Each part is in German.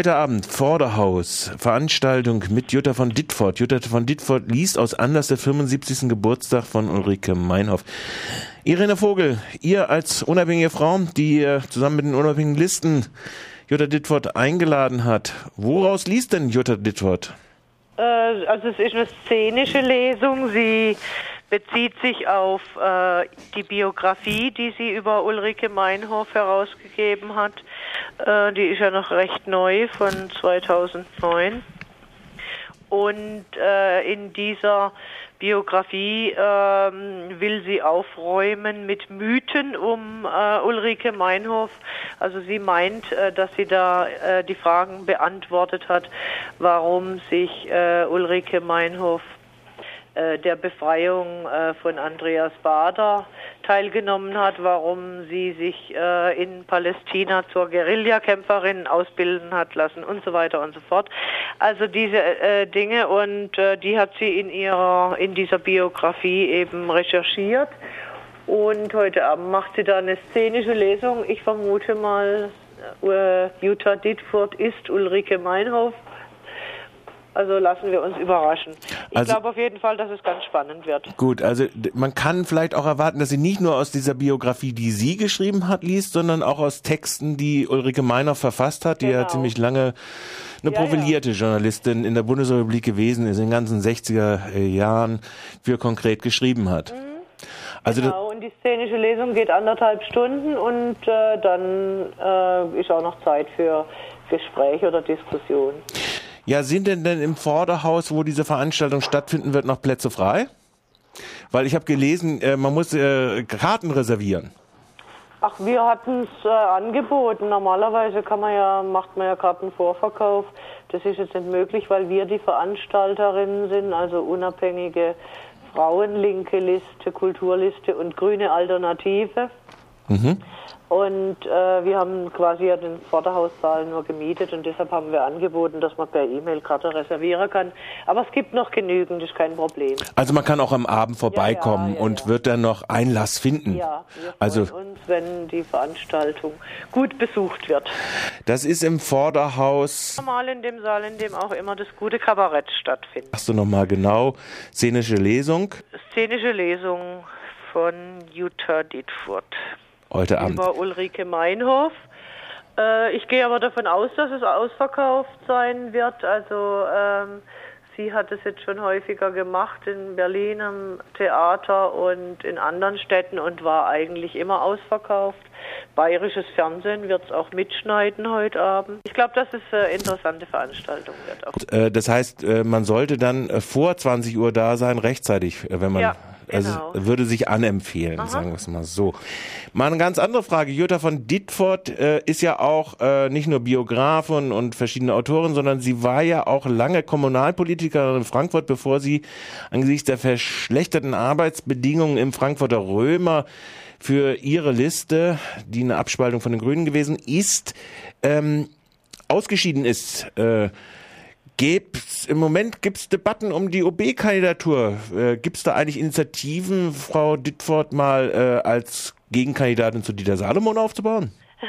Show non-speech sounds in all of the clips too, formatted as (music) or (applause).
Heute Abend Vorderhaus, Veranstaltung mit Jutta von Dittfort. Jutta von Dittfort liest aus Anlass der 75. Geburtstag von Ulrike Meinhoff. Irene Vogel, ihr als unabhängige Frau, die zusammen mit den unabhängigen Listen Jutta Dittfort eingeladen hat. Woraus liest denn Jutta Dittfort? Äh, also es ist eine szenische Lesung. Sie bezieht sich auf äh, die Biografie, die sie über Ulrike Meinhof herausgegeben hat. Äh, die ist ja noch recht neu von 2009. Und äh, in dieser Biografie ähm, will sie aufräumen mit Mythen um äh, Ulrike Meinhof. Also sie meint, äh, dass sie da äh, die Fragen beantwortet hat, warum sich äh, Ulrike Meinhof äh, der Befreiung äh, von Andreas Bader teilgenommen hat, warum sie sich äh, in Palästina zur Guerillakämpferin ausbilden hat lassen und so weiter und so fort. Also diese äh, Dinge und äh, die hat sie in ihrer in dieser Biografie eben recherchiert und heute Abend macht sie da eine szenische Lesung. Ich vermute mal, Jutta Dittfurt ist Ulrike Meinhof also lassen wir uns überraschen. Ich also, glaube auf jeden Fall, dass es ganz spannend wird. Gut, also man kann vielleicht auch erwarten, dass sie nicht nur aus dieser Biografie, die sie geschrieben hat, liest, sondern auch aus Texten, die Ulrike Meiner verfasst hat, die genau. ja ziemlich lange eine ja, profilierte ja. Journalistin in der Bundesrepublik gewesen ist, in den ganzen 60er äh, Jahren für konkret geschrieben hat. Mhm. Also genau, und die szenische Lesung geht anderthalb Stunden und äh, dann äh, ist auch noch Zeit für Gespräch oder Diskussion. Ja, sind denn denn im Vorderhaus, wo diese Veranstaltung stattfinden wird, noch Plätze frei? Weil ich habe gelesen, äh, man muss äh, Karten reservieren. Ach, wir hatten es äh, angeboten. Normalerweise kann man ja, macht man ja Kartenvorverkauf. Das ist jetzt nicht möglich, weil wir die Veranstalterinnen sind, also unabhängige Frauen, linke Liste, Kulturliste und grüne Alternative. Mhm. Und äh, wir haben quasi ja den Vorderhaussaal nur gemietet und deshalb haben wir angeboten, dass man per E-Mail Karte reservieren kann. Aber es gibt noch genügend, ist kein Problem. Also man kann auch am Abend vorbeikommen ja, ja, ja, und wird dann noch Einlass finden. Ja, wir also uns, wenn die Veranstaltung gut besucht wird. Das ist im Vorderhaus. Normal in dem Saal, in dem auch immer das gute Kabarett stattfindet. Hast du nochmal genau szenische Lesung? Szenische Lesung von Jutta Dietfurt heute Abend. Über Ulrike Meinhof. Äh, ich gehe aber davon aus, dass es ausverkauft sein wird. Also ähm, sie hat es jetzt schon häufiger gemacht in Berlin am Theater und in anderen Städten und war eigentlich immer ausverkauft. Bayerisches Fernsehen wird es auch mitschneiden heute Abend. Ich glaube, dass es eine interessante Veranstaltung wird. Auch. Äh, das heißt, äh, man sollte dann äh, vor 20 Uhr da sein, rechtzeitig, wenn man. Ja. Also genau. würde sich anempfehlen, Aha. sagen wir es mal so. Mal eine ganz andere Frage. Jutta von Dittfort äh, ist ja auch äh, nicht nur Biografin und verschiedene Autoren, sondern sie war ja auch lange Kommunalpolitikerin in Frankfurt, bevor sie angesichts der verschlechterten Arbeitsbedingungen im Frankfurter Römer für ihre Liste, die eine Abspaltung von den Grünen gewesen ist, ähm, ausgeschieden ist. Äh, Gibt's, Im Moment gibt es Debatten um die OB-Kandidatur. Äh, gibt es da eigentlich Initiativen, Frau Dittfort mal äh, als Gegenkandidatin zu Dieter Salomon aufzubauen? (laughs)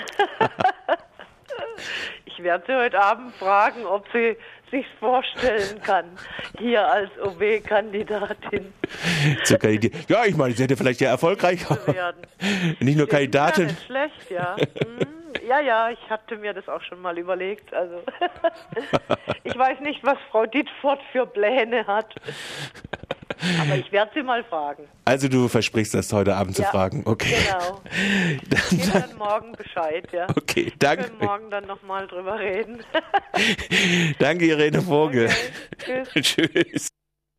ich werde sie heute Abend fragen, ob sie sich vorstellen kann, hier als OB-Kandidatin. (laughs) zu kandidieren. Ja, ich meine, sie hätte vielleicht ja erfolgreich werden. (laughs) Nicht nur Kandidatin. Ja, nicht schlecht, ja. Hm. Ja, ja, ich hatte mir das auch schon mal überlegt. Also (laughs) ich weiß nicht, was Frau Dietfurt für Pläne hat. Aber ich werde sie mal fragen. Also du versprichst das heute Abend ja, zu fragen. Okay. Genau. (laughs) dann, ich dann morgen Bescheid, ja. Okay, danke. Wir können morgen dann nochmal drüber reden. (laughs) danke, Irene Vogel. Okay, tschüss. tschüss.